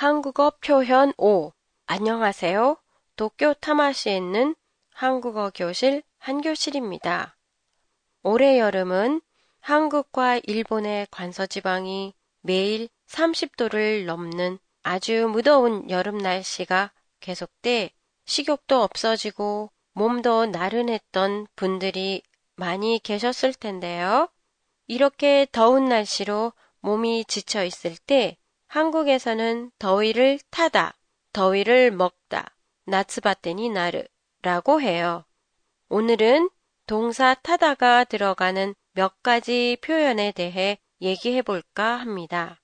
한국어 표현 5. 안녕하세요. 도쿄 타마시에 있는 한국어 교실 한교실입니다. 올해 여름은 한국과 일본의 관서 지방이 매일 30도를 넘는 아주 무더운 여름 날씨가 계속돼 식욕도 없어지고 몸도 나른했던 분들이 많이 계셨을 텐데요. 이렇게 더운 날씨로 몸이 지쳐 있을 때 한국에서는 더위를 타다, 더위를 먹다, 나츠바테니 나르라고 해요. 오늘은 동사 타다가 들어가는 몇 가지 표현에 대해 얘기해 볼까 합니다.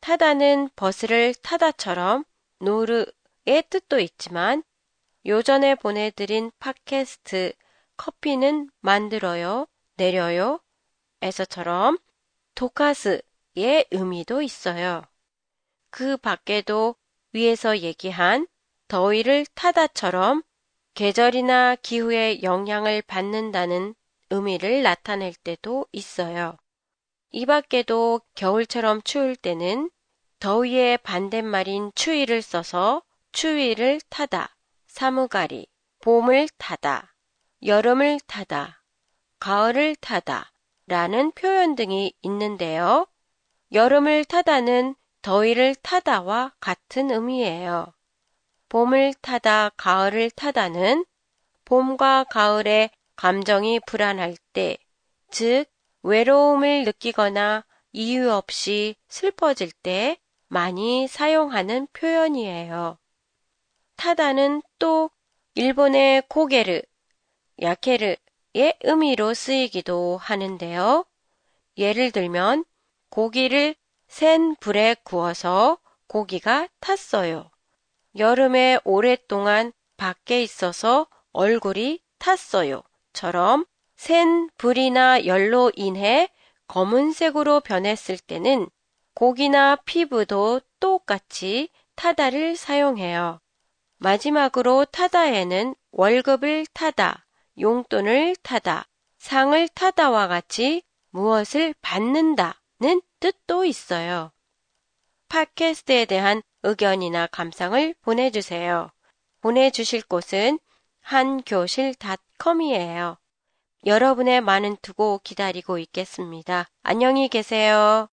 타다는 버스를 타다처럼 노르의 뜻도 있지만 요전에 보내드린 팟캐스트 커피는 만들어요, 내려요 에서처럼 도카스의 의미도 있어요. 그 밖에도 위에서 얘기한 더위를 타다처럼 계절이나 기후의 영향을 받는다는 의미를 나타낼 때도 있어요. 이 밖에도 겨울처럼 추울 때는 더위의 반대말인 추위를 써서 추위를 타다, 사무가리, 봄을 타다, 여름을 타다, 가을을 타다 라는 표현 등이 있는데요. 여름을 타다는 더위를 타다와 같은 의미예요. 봄을 타다, 가을을 타다는 봄과 가을에 감정이 불안할 때, 즉, 외로움을 느끼거나 이유 없이 슬퍼질 때 많이 사용하는 표현이에요. 타다는 또 일본의 고게르, 야케르의 의미로 쓰이기도 하는데요. 예를 들면 고기를 센 불에 구워서 고기가 탔어요. 여름에 오랫동안 밖에 있어서 얼굴이 탔어요. 처럼 센 불이나 열로 인해 검은색으로 변했을 때는 고기나 피부도 똑같이 타다를 사용해요. 마지막으로 타다에는 월급을 타다, 용돈을 타다, 상을 타다와 같이 무엇을 받는다는 뜻도 있어요. 팟캐스트에 대한 의견이나 감상을 보내주세요. 보내주실 곳은 한교실닷컴이에요. 여러분의 많은 투고 기다리고 있겠습니다. 안녕히 계세요.